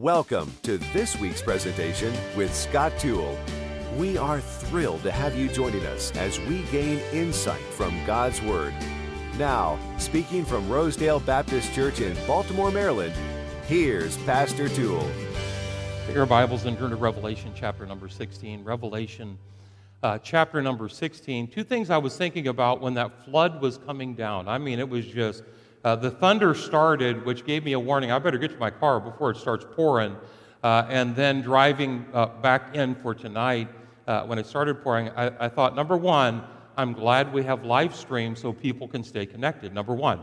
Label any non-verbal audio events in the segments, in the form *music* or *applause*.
Welcome to this week's presentation with Scott Toole. We are thrilled to have you joining us as we gain insight from God's Word. Now, speaking from Rosedale Baptist Church in Baltimore, Maryland, here's Pastor Toole. Your Bibles and turn to Revelation chapter number 16. Revelation uh, chapter number 16. Two things I was thinking about when that flood was coming down. I mean, it was just uh, the thunder started, which gave me a warning. I better get to my car before it starts pouring. Uh, and then driving uh, back in for tonight, uh, when it started pouring, I, I, thought, number one, I'm glad we have live stream so people can stay connected. Number one.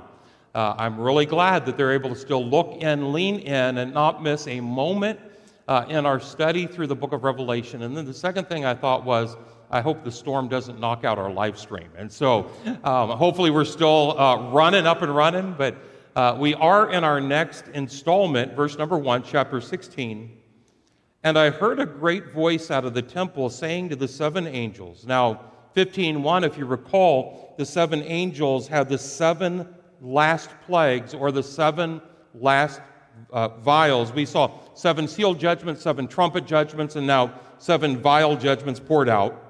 Uh, I'm really glad that they're able to still look in, lean in, and not miss a moment uh, in our study through the book of Revelation. And then the second thing I thought was, I hope the storm doesn't knock out our live stream. And so um, hopefully we're still uh, running up and running, but uh, we are in our next installment, verse number one, chapter 16. And I heard a great voice out of the temple saying to the seven angels. Now, 15:1, if you recall, the seven angels had the seven last plagues or the seven last uh, vials. We saw seven seal judgments, seven trumpet judgments, and now seven vial judgments poured out.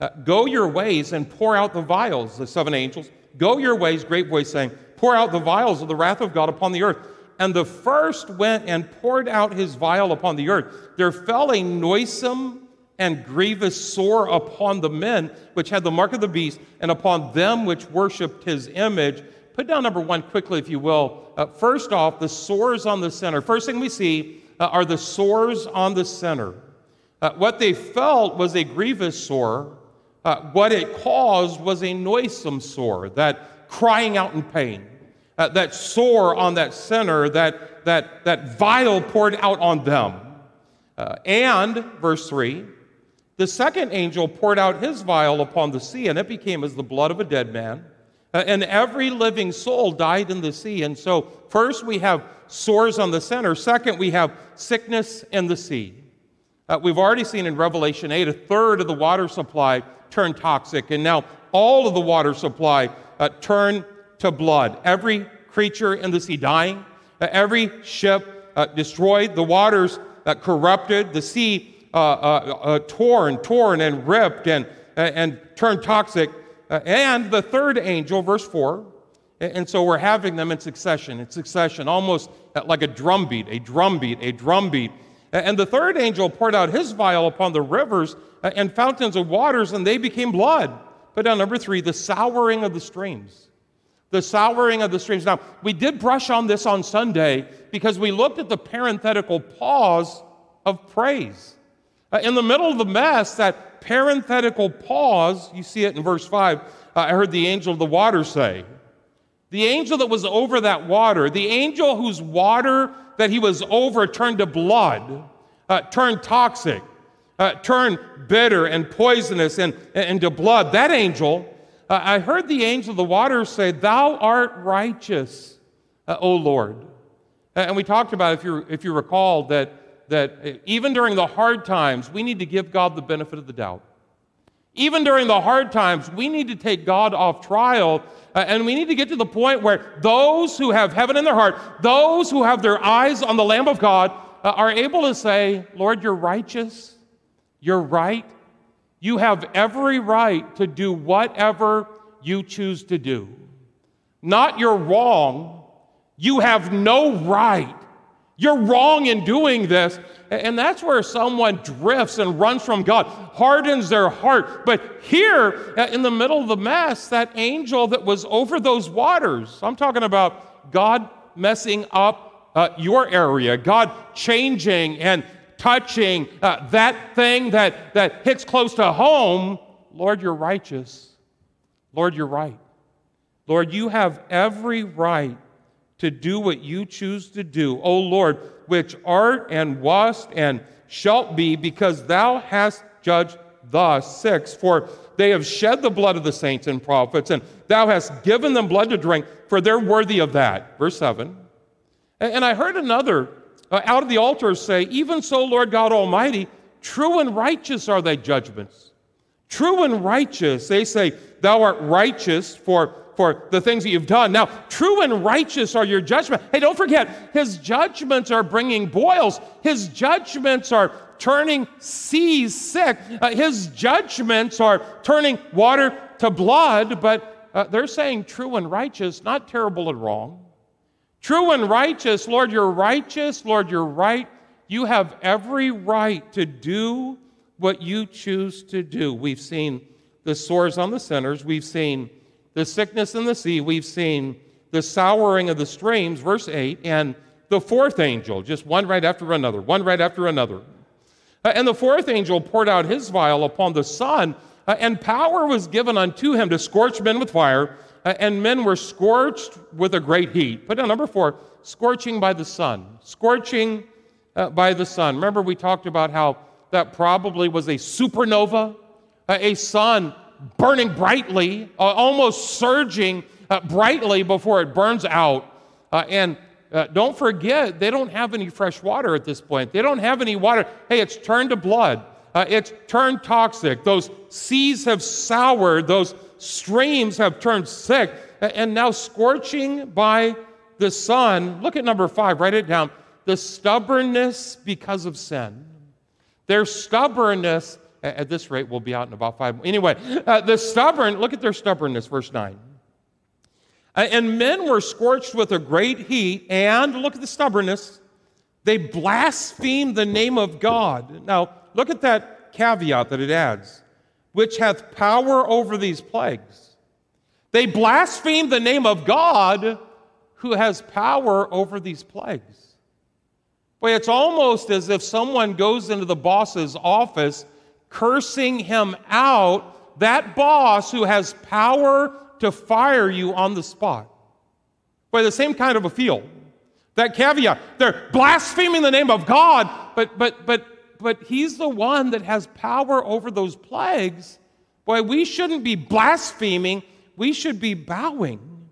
Uh, go your ways and pour out the vials, the seven angels. Go your ways, great voice saying, pour out the vials of the wrath of God upon the earth. And the first went and poured out his vial upon the earth. There fell a noisome and grievous sore upon the men which had the mark of the beast, and upon them which worshipped his image. Put down number one quickly, if you will. Uh, first off, the sores on the center. First thing we see uh, are the sores on the center. Uh, what they felt was a grievous sore. Uh, what it caused was a noisome sore, that crying out in pain, uh, that sore on that center, that, that, that vial poured out on them. Uh, and, verse 3, the second angel poured out his vial upon the sea, and it became as the blood of a dead man. Uh, and every living soul died in the sea. And so, first we have sores on the center. Second, we have sickness in the sea. Uh, we've already seen in Revelation 8 a third of the water supply turned toxic, and now all of the water supply uh, turned to blood. Every creature in the sea dying, uh, every ship uh, destroyed, the waters uh, corrupted, the sea uh, uh, torn, torn, and ripped and, and turned toxic. and the third angel, verse 4, and so we're having them in succession, in succession, almost like a drumbeat, a drumbeat, a drumbeat. And the third angel poured out his vial upon the rivers uh, and fountains of waters, and they became blood. Put down number three, the souring of the streams. The souring of the streams. Now, we did brush on this on Sunday because we looked at the parenthetical pause of praise. Uh, in the middle of the mess, that parenthetical pause, you see it in verse 5. Uh, I heard the angel of the water say, the angel that was over that water, the angel whose water that he was over turned to blood, uh, turned toxic, uh, turned bitter and poisonous and, into blood. That angel, uh, I heard the angel of the waters say, Thou art righteous, uh, O Lord. And we talked about, if you, if you recall, that, that even during the hard times, we need to give God the benefit of the doubt. Even during the hard times, we need to take God off trial uh, and we need to get to the point where those who have heaven in their heart, those who have their eyes on the Lamb of God, uh, are able to say, Lord, you're righteous. You're right. You have every right to do whatever you choose to do. Not you're wrong. You have no right. You're wrong in doing this. And that's where someone drifts and runs from God, hardens their heart. But here, in the middle of the mess, that angel that was over those waters, I'm talking about God messing up uh, your area, God changing and touching uh, that thing that, that hits close to home, Lord, you're righteous. Lord, you're right. Lord, you have every right to do what you choose to do, O Lord, which art and wast and shalt be, because thou hast judged the Six, for they have shed the blood of the saints and prophets, and thou hast given them blood to drink, for they're worthy of that. Verse 7. And I heard another uh, out of the altar say, Even so, Lord God Almighty, true and righteous are thy judgments. True and righteous. They say, Thou art righteous, for for the things that you've done. Now, true and righteous are your judgments. Hey, don't forget, his judgments are bringing boils. His judgments are turning seas sick. Uh, his judgments are turning water to blood, but uh, they're saying true and righteous, not terrible and wrong. True and righteous, Lord, you're righteous, Lord, you're right. You have every right to do what you choose to do. We've seen the sores on the sinners, we've seen the sickness in the sea, we've seen the souring of the streams, verse 8, and the fourth angel, just one right after another, one right after another. Uh, and the fourth angel poured out his vial upon the sun, uh, and power was given unto him to scorch men with fire, uh, and men were scorched with a great heat. Put down number four scorching by the sun. Scorching by the sun. Remember, we talked about how that probably was a supernova, a sun burning brightly, uh, almost surging brightly before it burns out. and uh, don't forget, they don't have any fresh water at this point. They don't have any water. Hey, it's turned to blood. Uh, it's turned toxic. Those seas have soured. Those streams have turned sick. And now, scorching by the sun. Look at number five, write it down. The stubbornness because of sin. Their stubbornness, at this rate, we'll be out in about five. Anyway, uh, the stubborn, look at their stubbornness, verse 9. Uh, and men were scorched with a great heat, and look at the stubbornness. They blasphemed the name of God. Now, look at that caveat that it adds, which hath power over these plagues. They blasphemed the name of God who has power over these plagues. Boy, it's almost as if someone goes into the boss's office cursing him out, that boss who has power to fire you on the spot. By the same kind of a feel. That caveat, they're blaspheming the name of God, but but but but he's the one that has power over those plagues. Boy, we shouldn't be blaspheming, we should be bowing.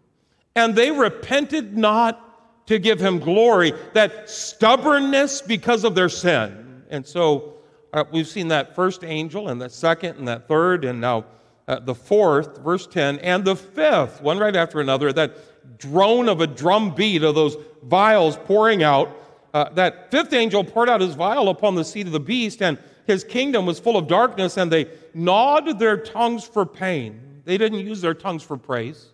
And they repented not to give him glory, that stubbornness because of their sin. And so uh, we've seen that first angel, and that second, and that third, and now uh, the fourth, verse 10, and the fifth, one right after another, that drone of a drum beat of those vials pouring out. Uh, that fifth angel poured out his vial upon the seat of the beast, and his kingdom was full of darkness, and they gnawed their tongues for pain. They didn't use their tongues for praise.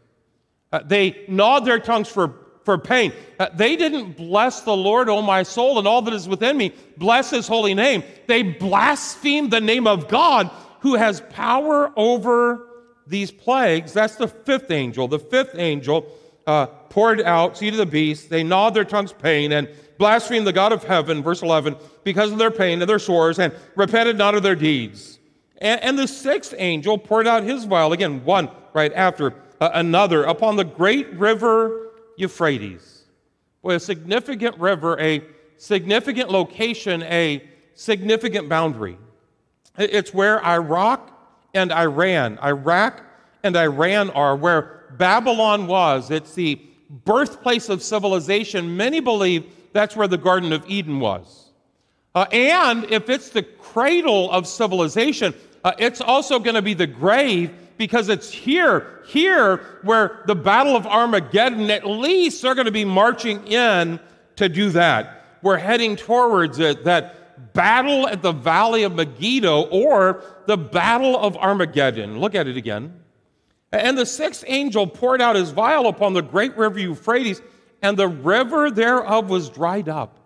Uh, they gnawed their tongues for, for pain. Uh, they didn't bless the Lord, O my soul, and all that is within me. Bless his holy name. They blasphemed the name of God who has power over these plagues. That's the fifth angel. The fifth angel uh, poured out seed of the beast. They gnawed their tongues pain and blasphemed the God of heaven, verse 11, because of their pain and their sores, and repented not of their deeds. And, and the sixth angel poured out his vial, again, one right after uh, another, upon the great river Euphrates. Boy, a significant river, a significant location, a significant boundary. It's where Iraq and Iran, Iraq and Iran are, where Babylon was. It's the birthplace of civilization. Many believe that's where the Garden of Eden was. Uh, and if it's the cradle of civilization, uh, it's also going to be the grave because it's here, here where the Battle of Armageddon, at least they're going to be marching in to do that. We're heading towards it, that battle at the valley of Megiddo or the battle of Armageddon. Look at it again. And the sixth angel poured out his vial upon the great river Euphrates, and the river thereof was dried up.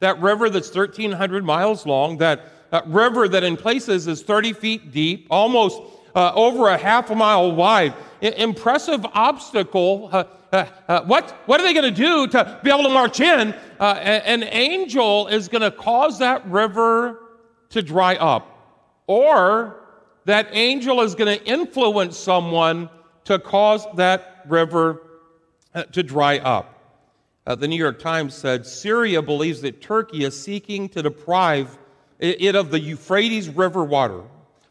That river that's 1,300 miles long, that uh, river that in places is 30 feet deep, almost uh, over a half a mile wide. I- impressive obstacle. Uh, uh, uh, what, what are they going to do to be able to march in? Uh, an angel is going to cause that river to dry up. Or that angel is going to influence someone to cause that river uh, to dry up. Uh, the New York Times said Syria believes that Turkey is seeking to deprive it of the Euphrates River water.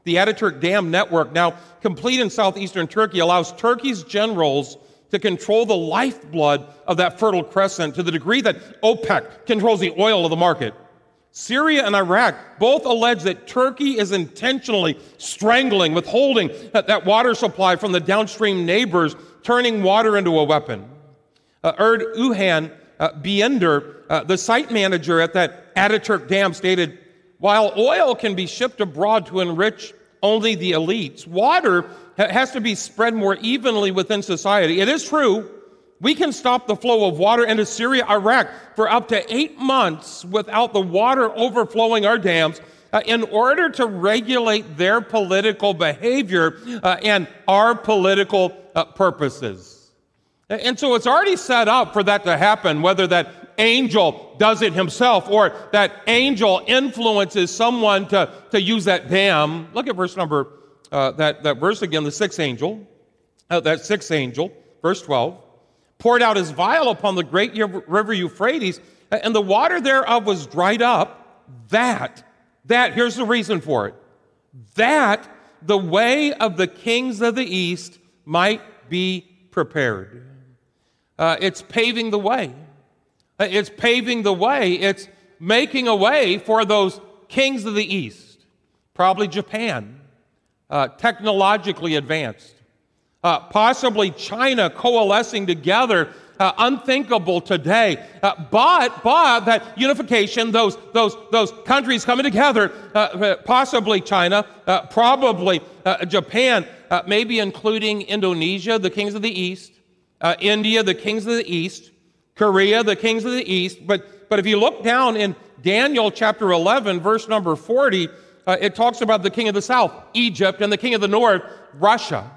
The Ataturk Dam network, now complete in southeastern Turkey, allows Turkey's generals to control the lifeblood of that fertile crescent to the degree that OPEC controls the oil of the market. Syria and Iraq both allege that Turkey is intentionally strangling, withholding that, that water supply from the downstream neighbors turning water into a weapon. Uh, Erd Uhan uh, Biender, uh, the site manager at that Ataturk Dam, stated While oil can be shipped abroad to enrich only the elites, water has to be spread more evenly within society. It is true we can stop the flow of water into Syria, Iraq for up to eight months without the water overflowing our dams uh, in order to regulate their political behavior uh, and our political uh, purposes. And so it's already set up for that to happen, whether that angel does it himself or that angel influences someone to, to use that dam. Look at verse number, uh, that, that verse again, the sixth angel, uh, that sixth angel, verse 12 poured out his vial upon the great river Euphrates, and the water thereof was dried up. That, that, here's the reason for it. That the way of the kings of the east might be prepared. Uh, it's paving the way. Uh, it's paving the way. It's making a way for those kings of the east, probably Japan, uh, technologically advanced uh, possibly China coalescing together. Uh, unthinkable today. Uh, but, but that unification, those, those, those countries coming together, uh, possibly China, probably Japan, maybe including Indonesia, the kings of the East, India, the kings of the East, Korea, the kings of the East. But, but if you look down in Daniel chapter 11, verse number 40, it talks about the king of the south, Egypt, and the king of the north, Russia.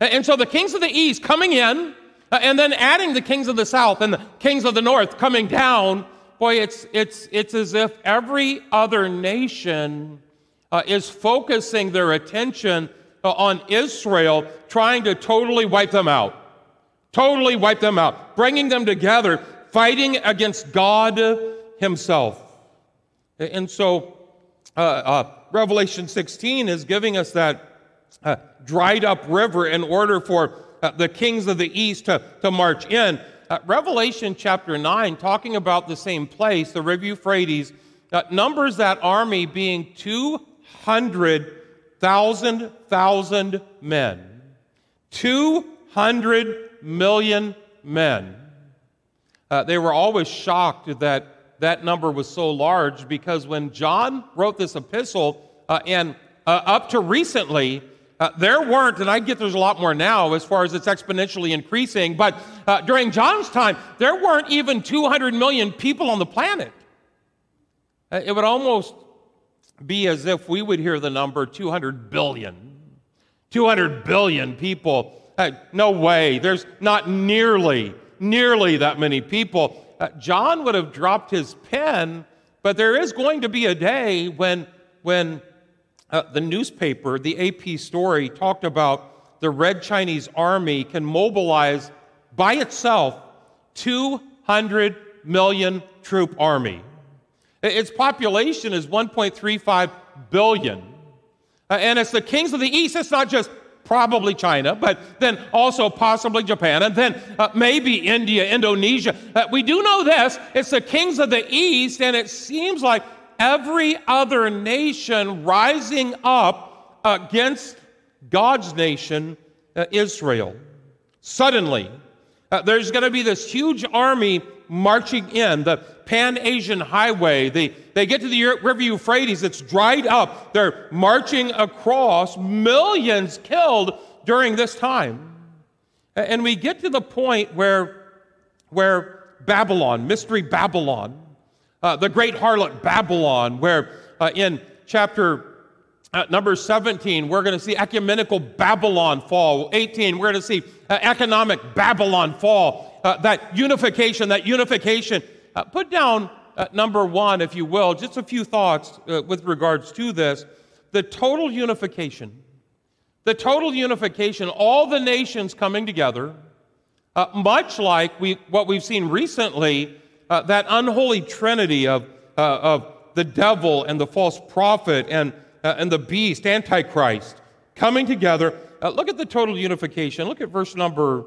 And so the kings of the east coming in, uh, and then adding the kings of the south and the kings of the north coming down, boy, it's, it's, it's as if every other nation uh, is focusing their attention uh, on Israel, trying to totally wipe them out. Totally wipe them out, bringing them together, fighting against God Himself. And so, uh, uh, Revelation 16 is giving us that uh, dried up river in order for uh, the kings of the east to, to march in. Uh, Revelation chapter 9, talking about the same place, the River Euphrates, uh, numbers that army being 200,000 thousand men. 200 million men. Uh, they were always shocked that that number was so large because when John wrote this epistle, uh, and uh, up to recently, uh, there weren't, and I get there's a lot more now as far as it's exponentially increasing, but uh, during John's time, there weren't even 200 million people on the planet. Uh, it would almost be as if we would hear the number 200 billion. 200 billion people. No way. There's not nearly, nearly that many people. Uh, John would have dropped his pen, but there is going to be a day when, when uh, the newspaper, the AP story, talked about the Red Chinese Army can mobilize by itself 200 million troop army. Its population is 1.35 billion. Uh, and it's the kings of the East. It's not just probably China, but then also possibly Japan, and then uh, maybe India, Indonesia. Uh, we do know this it's the kings of the East, and it seems like every other nation rising up against God's nation, uh, Israel. Suddenly, uh, there's going to be this huge army marching in, the Pan Asian Highway. They, they get to the River Euphrates, it's dried up. They're marching across, millions killed during this time. And we get to the point where, where Babylon, Mystery Babylon, uh, the great harlot Babylon, where uh, in chapter uh, number 17, we're going to see ecumenical Babylon fall. 18, we're going to see uh, economic Babylon fall. Uh, that unification, that unification. Uh, put down number one, if you will, just a few thoughts with regards to this. The total unification. The total unification, all the nations coming together, much like we, what we've seen recently uh, that unholy trinity of, uh, of the devil and the false prophet and, uh, and the beast, Antichrist, coming together. Uh, look at the total unification. Look at verse number,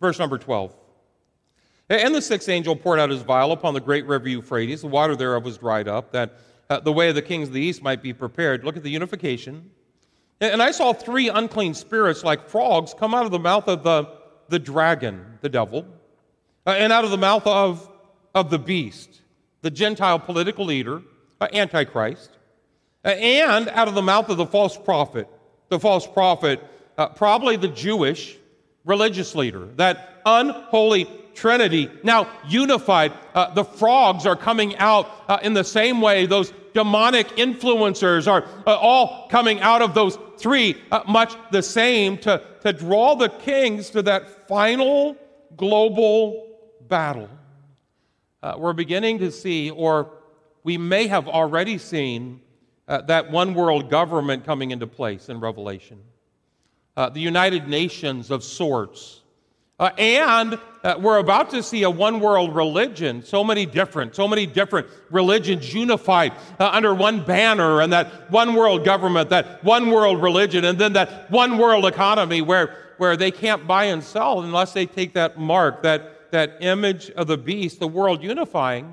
verse number 12. And the sixth angel poured out his vial upon the great river Euphrates. The water thereof was dried up, that uh, the way of the kings of the east might be prepared. Look at the unification. And I saw three unclean spirits like frogs come out of the mouth of the, the dragon, the devil, uh, and out of the mouth of, of the beast, the Gentile political leader, uh, Antichrist, uh, and out of the mouth of the false prophet, the false prophet, uh, probably the Jewish religious leader, that unholy trinity now unified. Uh, the frogs are coming out uh, in the same way. Those demonic influencers are uh, all coming out of those three, uh, much the same, to, to draw the kings to that final global battle. Uh, we're beginning to see, or we may have already seen, uh, that one world government coming into place in Revelation. The United Nations of sorts. Uh, and uh, we're about to see a one world religion, so many different, so many different religions unified uh, under one banner, and that one world government, that one world religion, and then that one world economy where, where they can't buy and sell unless they take that mark, that, that image of the beast, the world unifying,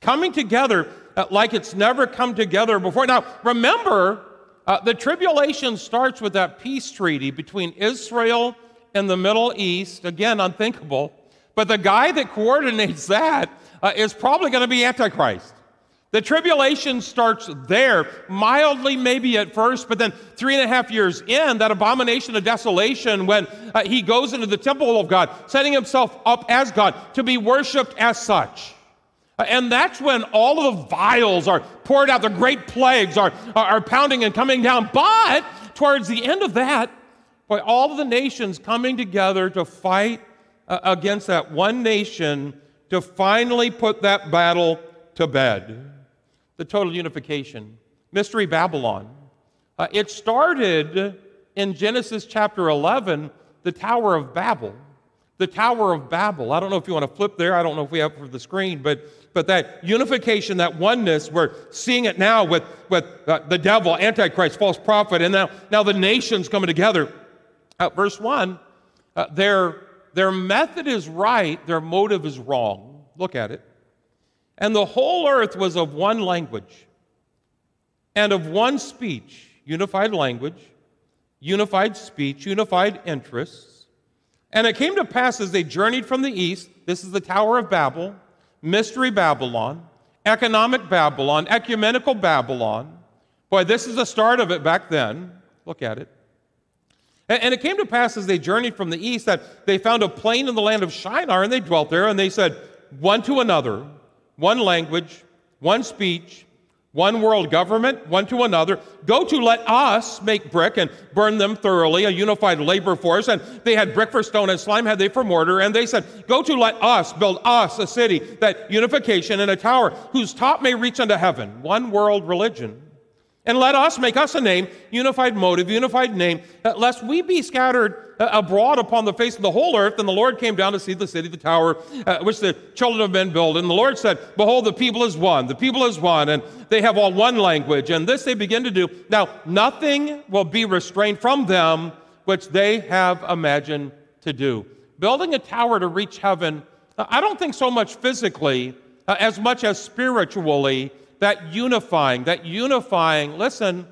coming together uh, like it's never come together before. Now, remember, uh, the tribulation starts with that peace treaty between Israel in the Middle East, again, unthinkable, but the guy that coordinates that uh, is probably going to be Antichrist. The tribulation starts there, mildly maybe at first, but then three and a half years in, that abomination of desolation, when uh, he goes into the temple of God, setting himself up as God to be worshiped as such. Uh, and that's when all of the vials are poured out, the great plagues are, are, are pounding and coming down. But towards the end of that, by all of the nations coming together to fight uh, against that one nation to finally put that battle to bed. The total unification. Mystery Babylon. Uh, it started in Genesis chapter 11, the Tower of Babel. The Tower of Babel. I don't know if you want to flip there. I don't know if we have for the screen, but, but that unification, that oneness, we're seeing it now with, with uh, the devil, Antichrist, false prophet, and now, now the nations coming together. Uh, verse 1 uh, their, their method is right, their motive is wrong. Look at it. And the whole earth was of one language and of one speech, unified language, unified speech, unified interests. And it came to pass as they journeyed from the east, this is the Tower of Babel, Mystery Babylon, Economic Babylon, Ecumenical Babylon. Boy, this is the start of it back then. Look at it. And it came to pass as they journeyed from the east that they found a plain in the land of Shinar, and they dwelt there, and they said, one to another, one language, one speech, one world government, one to another. Go to let us make brick and burn them thoroughly, a unified labor force. And they had brick for stone and slime had they for mortar. And they said, Go to let us build us a city, that unification and a tower whose top may reach unto heaven, one world religion. And let us make us a name, unified motive, unified name, lest we be scattered uh, abroad upon the face of the whole earth. And the Lord came down to see the city, the tower, uh, which the children of men build. And the Lord said, Behold, the people is one. The people is one, and they have all one language. And this they begin to do. Now, nothing will be restrained from them which they have imagined to do. Building a tower to reach heaven, uh, I don't think so much physically uh, as much as spiritually that unifying, that unifying, listen,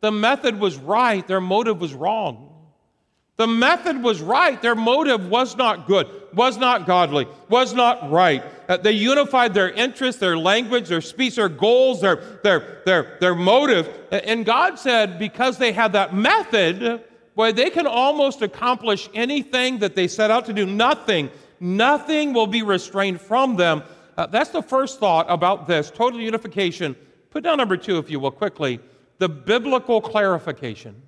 the method was right, their motive was wrong. The method was right, their motive was not good, was not godly, was not right. Uh, they unified their interests, their language, their speech, their goals, their, their, their, their motive. And God said, because they had that method, boy, they can almost accomplish anything that they set out to do. Nothing, nothing will be restrained from them uh, that's the first thought about this total unification. Put down number two, if you will, quickly the biblical clarification.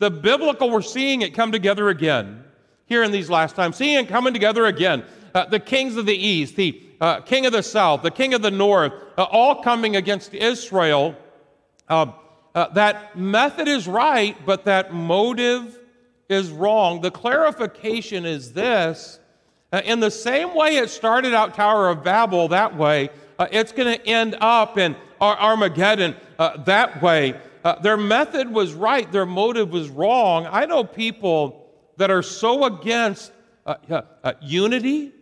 The biblical, we're seeing it come together again here in these last times, seeing it coming together again. Uh, the kings of the east, the uh, king of the south, the king of the north, uh, all coming against Israel. Um, uh, that method is right, but that motive is wrong. The clarification is this uh, in the same way it started out Tower of Babel that way, uh, it's going to end up in Ar- Armageddon uh, that way. Uh, their method was right, their motive was wrong. I know people that are so against uh, uh, unity,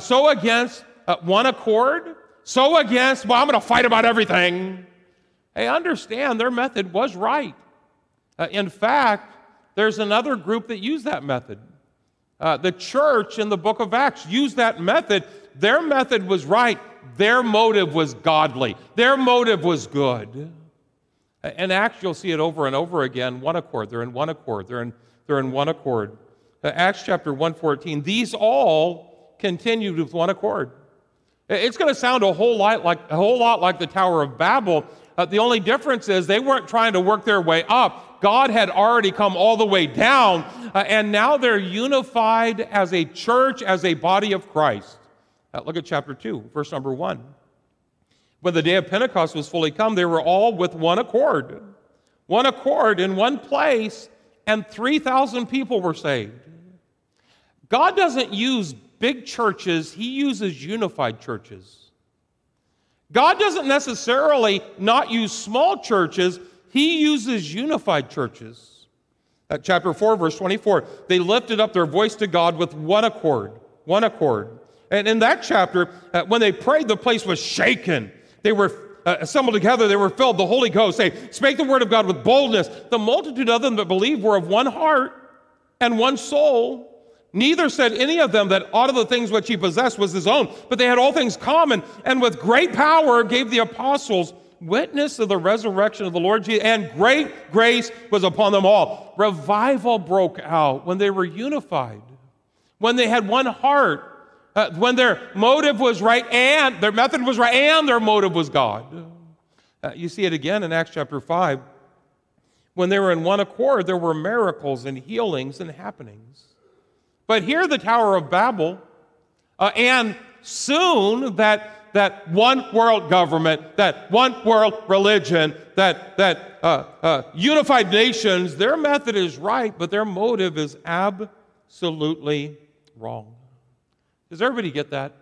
so against one accord, so against, well, I'm going to fight about everything. Hey, understand their method was right. in fact, there's another group that used that method. Uh, the church in the book of Acts used that method. Their method was right, their motive was godly, their motive was good. In Acts, you'll see it over and over again one accord. They're in one accord. They're in, they're in one accord. Uh, Acts chapter 114, these all continued with one accord. It's going to sound a whole lot like a whole lot like the Tower of Babel. Uh, the only difference is they weren't trying to work their way up. God had already come all the way down, uh, and now they're unified as a church, as a body of Christ. Uh, look at chapter 2, verse number 1. When the day of Pentecost was fully come, they were all with one accord. One accord in one place, and 3,000 people were saved. God doesn't use big churches, He uses unified churches. God doesn't necessarily not use small churches, He uses unified churches. At chapter 4, verse 24, they lifted up their voice to God with one accord. One accord. And in that chapter, uh, when they prayed, the place was shaken. They were uh, assembled together, they were filled. The Holy Ghost, they spake the word of God with boldness. The multitude of them that believed were of one heart and one soul. Neither said any of them that aught of the things which he possessed was his own, but they had all things common, and with great power gave the apostles witness of the resurrection of the Lord Jesus, and great grace was upon them all. Revival broke out when they were unified, when they had one heart, uh, when their motive was right and their method was right and their motive was God. Uh, you see it again in Acts chapter 5. When they were in one accord, there were miracles and healings and happenings. But here, the Tower of Babel, uh, and soon that, that one world government, that one world religion, that, that uh, uh, unified nations, their method is right, but their motive is absolutely wrong. Does everybody get that?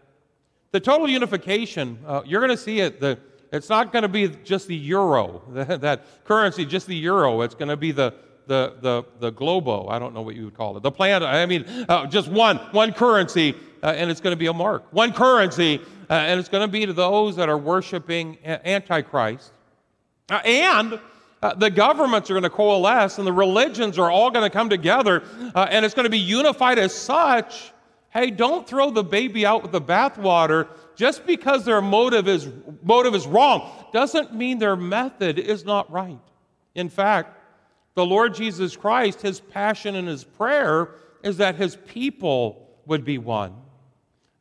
The total unification, uh, you're going to see it. The, it's not going to be just the euro, that, *laughs* that currency, just the euro. It's going to be the, the, the, the globo. I don't know what you would call it. The planet, I mean, uh, just one, one currency, uh, and it's going to be a mark. One currency, uh, and it's going to be to those that are worshiping Antichrist. Uh, and uh, the governments are going to coalesce, and the religions are all going to come together, uh, and it's going to be unified as such. Hey, don't throw the baby out with the bathwater. Just because their motive is, motive is wrong doesn't mean their method is not right. In fact, the Lord Jesus Christ, his passion and his prayer is that his people would be one.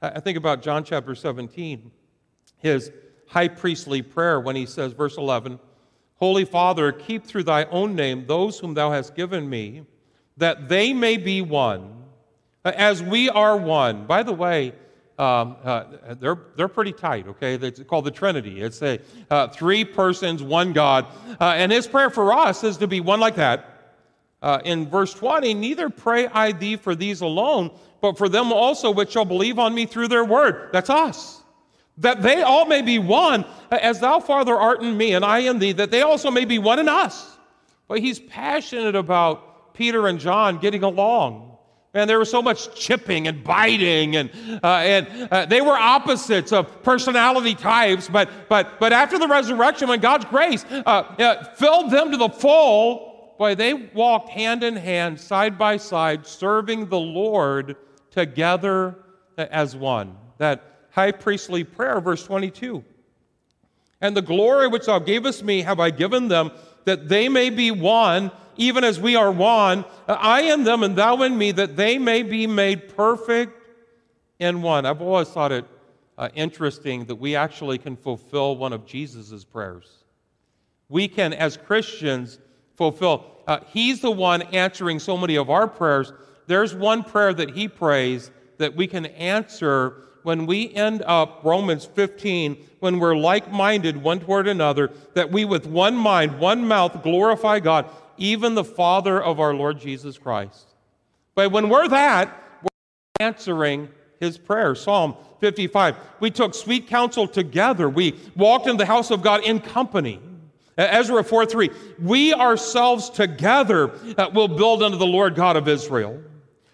I think about John chapter 17, his high priestly prayer when he says, verse 11, Holy Father, keep through thy own name those whom thou hast given me, that they may be one, as we are one. By the way, um, uh, they're, they're pretty tight, okay? It's called the Trinity. It's a uh, three persons, one God. Uh, and his prayer for us is to be one like that. Uh, in verse 20, neither pray I thee for these alone, but for them also which shall believe on me through their word. That's us. That they all may be one, as thou, Father, art in me, and I in thee, that they also may be one in us. But he's passionate about Peter and John getting along. And there was so much chipping and biting, and, uh, and uh, they were opposites of personality types. But, but, but after the resurrection, when God's grace uh, filled them to the full, boy, they walked hand in hand, side by side, serving the Lord together as one. That high priestly prayer, verse 22. And the glory which thou gavest me have I given them, that they may be one even as we are one, I in them and thou in me, that they may be made perfect in one. I've always thought it uh, interesting that we actually can fulfill one of Jesus' prayers. We can, as Christians, fulfill. Uh, he's the one answering so many of our prayers. There's one prayer that he prays that we can answer when we end up, Romans 15, when we're like minded one toward another, that we with one mind, one mouth glorify God even the Father of our Lord Jesus Christ. But when we're that, we're answering his prayer. Psalm 55. We took sweet counsel together. We walked in the house of God in company. Ezra 4 3. We ourselves together uh, will build unto the Lord God of Israel.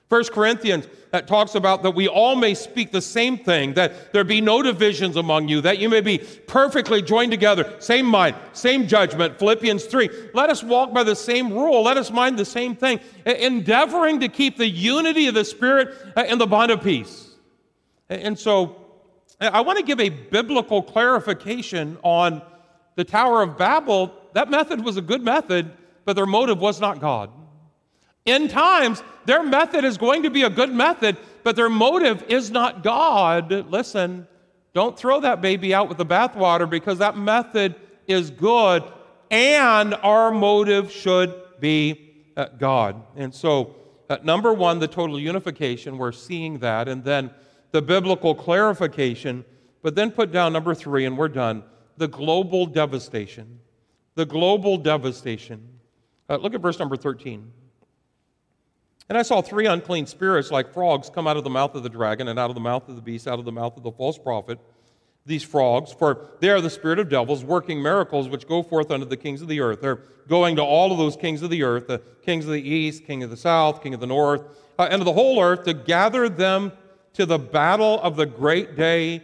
First Corinthians that talks about that we all may speak the same thing, that there be no divisions among you, that you may be perfectly joined together, same mind, same judgment. Philippians 3. Let us walk by the same rule, let us mind the same thing, endeavoring to keep the unity of the Spirit in the bond of peace. And so I want to give a biblical clarification on the Tower of Babel. That method was a good method, but their motive was not God. In times, their method is going to be a good method, but their motive is not God. Listen, don't throw that baby out with the bathwater because that method is good and our motive should be uh, God. And so, uh, number one, the total unification, we're seeing that. And then the biblical clarification, but then put down number three, and we're done the global devastation. The global devastation. Uh, look at verse number 13. And I saw three unclean spirits like frogs come out of the mouth of the dragon and out of the mouth of the beast, out of the mouth of the false prophet. These frogs, for they are the spirit of devils working miracles which go forth unto the kings of the earth. They're going to all of those kings of the earth, the kings of the east, king of the south, king of the north, uh, and of the whole earth to gather them to the battle of the great day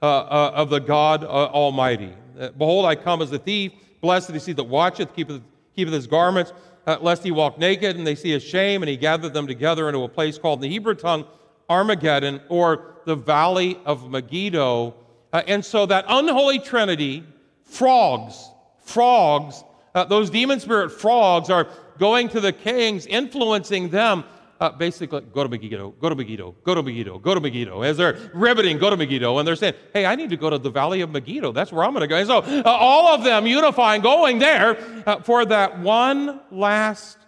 uh, uh, of the God uh, Almighty. Uh, behold, I come as a thief. Blessed is he that watcheth, keepeth, keepeth his garments, uh, lest he walk naked, and they see his shame. And he gathered them together into a place called in the Hebrew tongue Armageddon, or the Valley of Megiddo. Uh, and so that unholy trinity, frogs, frogs, those demon spirit frogs are going to the kings, influencing them uh, basically, go to Megiddo, go to Megiddo, go to Megiddo, go to Megiddo. As they're riveting, go to Megiddo, and they're saying, hey, I need to go to the Valley of Megiddo. That's where I'm going to go. And so uh, all of them unifying, going there uh, for that one last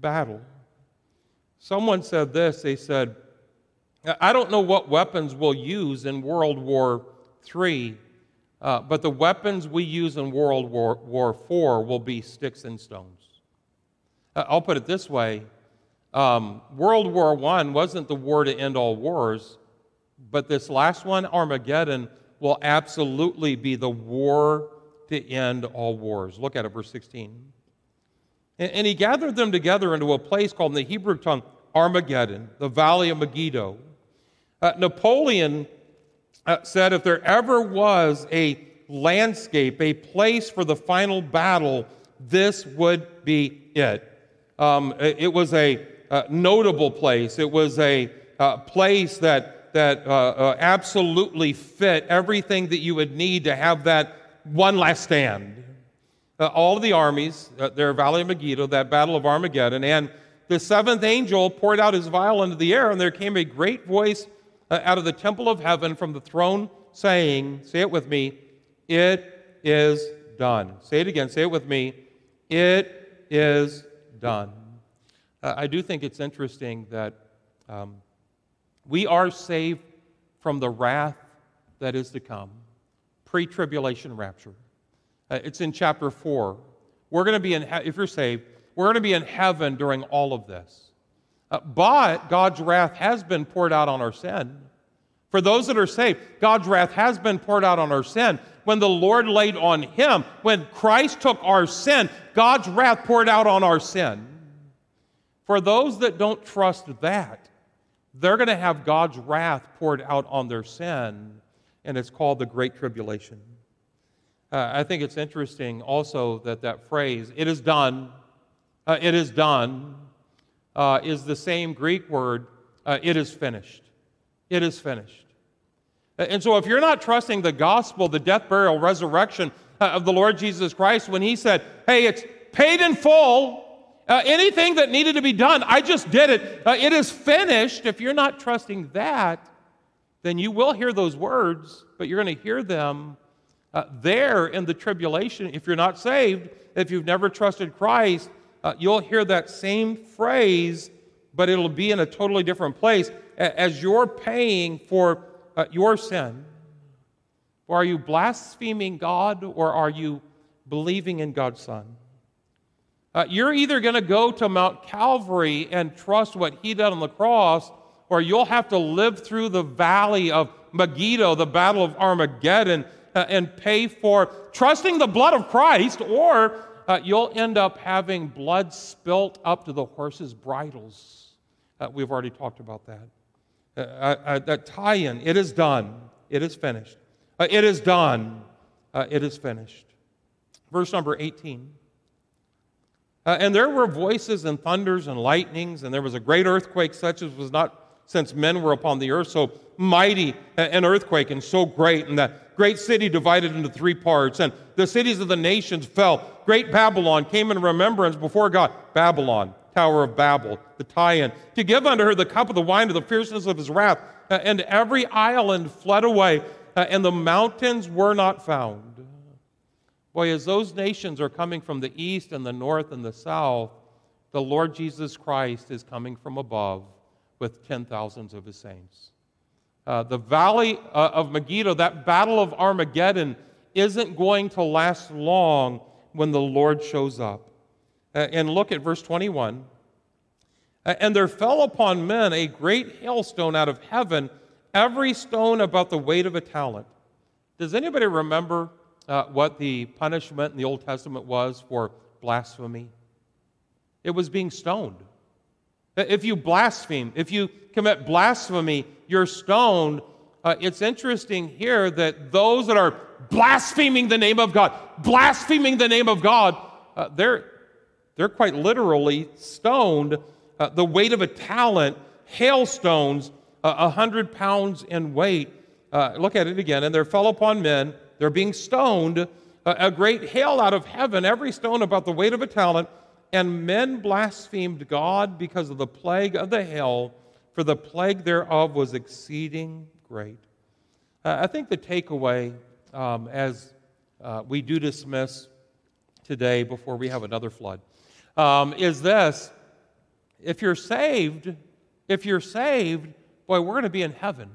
battle. Someone said this. They said, I don't know what weapons we'll use in World War III, uh, but the weapons we use in World War, War IV will be sticks and stones. Uh, I'll put it this way um, World War I wasn't the war to end all wars, but this last one, Armageddon, will absolutely be the war to end all wars. Look at it, verse 16. And, and he gathered them together into a place called in the Hebrew tongue Armageddon, the valley of Megiddo. Uh, Napoleon uh, said if there ever was a landscape, a place for the final battle, this would be it. Um, it was a uh, notable place. It was a uh, place that, that uh, uh, absolutely fit everything that you would need to have that one last stand. Uh, all of the armies, uh, their Valley of Megiddo, that Battle of Armageddon, and the seventh angel poured out his vial into the air, and there came a great voice out of the temple of heaven from the throne saying, Say it with me, it is done. Say it again, say it with me, it is done. Uh, I do think it's interesting that um, we are saved from the wrath that is to come, pre tribulation rapture. Uh, it's in chapter 4. We're going to be in, if you're saved, we're going to be in heaven during all of this. Uh, but God's wrath has been poured out on our sin. For those that are saved, God's wrath has been poured out on our sin. When the Lord laid on him, when Christ took our sin, God's wrath poured out on our sin. For those that don't trust that, they're going to have God's wrath poured out on their sin, and it's called the Great Tribulation. Uh, I think it's interesting also that that phrase, it is done, uh, it is done, uh, is the same Greek word, uh, it is finished. It is finished. And so if you're not trusting the gospel, the death, burial, resurrection uh, of the Lord Jesus Christ, when he said, hey, it's paid in full, uh, anything that needed to be done, I just did it. Uh, it is finished. If you're not trusting that, then you will hear those words, but you're going to hear them uh, there in the tribulation. If you're not saved, if you've never trusted Christ, uh, you'll hear that same phrase, but it'll be in a totally different place as you're paying for uh, your sin. Or are you blaspheming God or are you believing in God's Son? Uh, you're either going to go to Mount Calvary and trust what he did on the cross, or you'll have to live through the valley of Megiddo, the battle of Armageddon, uh, and pay for trusting the blood of Christ, or uh, you'll end up having blood spilt up to the horses' bridles Uh, we've already talked about that. Uh, uh, that tie in, it is done. It is finished. It is done. It is finished. Verse number 18. Uh, and there were voices and thunders and lightnings, and there was a great earthquake, such as was not since men were upon the earth. So mighty uh, an earthquake and so great, and that great city divided into three parts, and the cities of the nations fell. Great Babylon came in remembrance before God. Babylon, Tower of Babel, the tie in, to give unto her the cup of the wine of the fierceness of his wrath. Uh, and every island fled away, and the mountains were not found. Boy, as those nations are coming from the east and the north and the south, the Lord Jesus Christ is coming from above with ten thousands of his saints. Uh, the valley uh, of Megiddo, that battle of Armageddon, isn't going to last long when the Lord shows up. Uh, and look at verse 21. Uh, and there fell upon men a great hailstone out of heaven, every stone about the weight of a talent. Does anybody remember uh, what the punishment in the Old Testament was for blasphemy? It was being stoned. If you blaspheme, if you commit blasphemy, you're stoned. Uh, it's interesting here that those that are blaspheming the name of God, blaspheming the name of God, uh, they're, they're quite literally stoned. Uh, the weight of a talent, hailstones, uh, a hundred pounds in weight. Uh, look at it again. And there fell upon men, they're being stoned, a great hail out of heaven, every stone about the weight of a talent and men blasphemed God because of the plague of the hail, for the plague thereof was exceeding great. Uh, I think the takeaway um, as uh, we do dismiss today before we have another flood um, is this if you're saved, if you're saved, boy, we're going to be in heaven.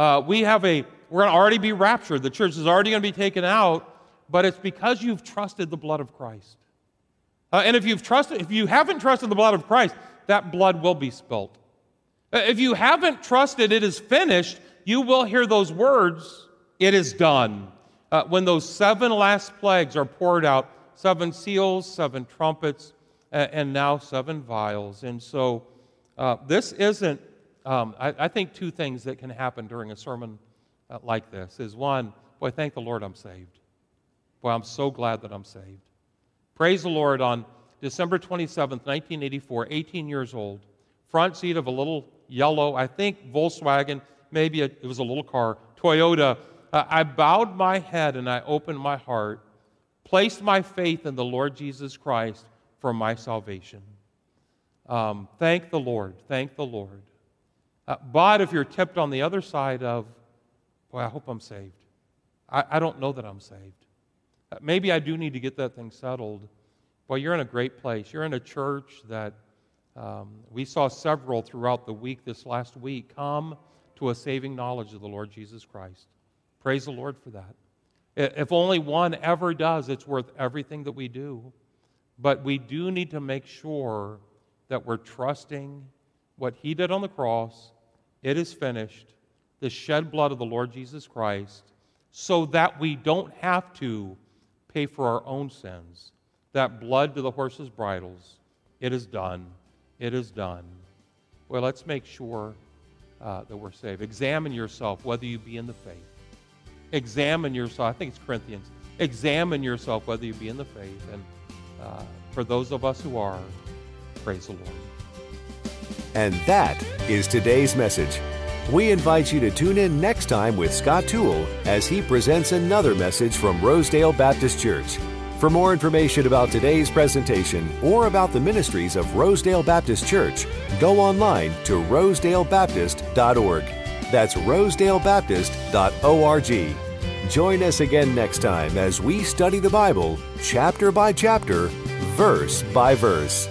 Uh, we have a, we're going to already be raptured. The church is already going to be taken out, but it's because you've trusted the blood of Christ. Uh, and if you've trusted, if you haven't trusted the blood of Christ, that blood will be spilt. Uh, if you haven't trusted it is finished, you will hear those words, it is done. Uh, when those seven last plagues are poured out seven seals, seven trumpets, and now seven vials. And so uh, this isn't, um, I, I, think, two things that can happen during a sermon uh, like this is one, boy, thank the Lord I'm saved. Boy, I'm so glad that I'm saved. Praise the Lord on December 27th, 1984, 18 years old, front seat of a little yellow, I think Volkswagen, maybe it was a little car, Toyota. Uh, I bowed my head and I opened my heart, placed my faith in the Lord Jesus Christ for my salvation. Um, thank the Lord. Thank the Lord. Uh, but if you're tipped on the other side of, boy, I hope I'm saved. I, I don't know that I'm saved. Uh, maybe I do need to get that thing settled. Boy, you're in a great place. You're in a church that um, we saw several throughout the week this last week come to a saving knowledge of the Lord Jesus Christ. Praise the Lord for that. If only one ever does, it's worth everything that we do. But we do need to make sure that we're trusting what He did on the cross. It is finished. The shed blood of the Lord Jesus Christ, so that we don't have to pay for our own sins. That blood to the horses' bridles, it is done. It is done. Well, let's make sure uh, that we're saved. Examine yourself whether you be in the faith. Examine yourself. I think it's Corinthians. Examine yourself whether you be in the faith. And uh, for those of us who are, praise the Lord. And that is today's message. We invite you to tune in next time with Scott Toole as he presents another message from Rosedale Baptist Church. For more information about today's presentation or about the ministries of Rosedale Baptist Church, go online to rosedalebaptist.org. That's rosedalebaptist.org. Join us again next time as we study the Bible chapter by chapter, verse by verse.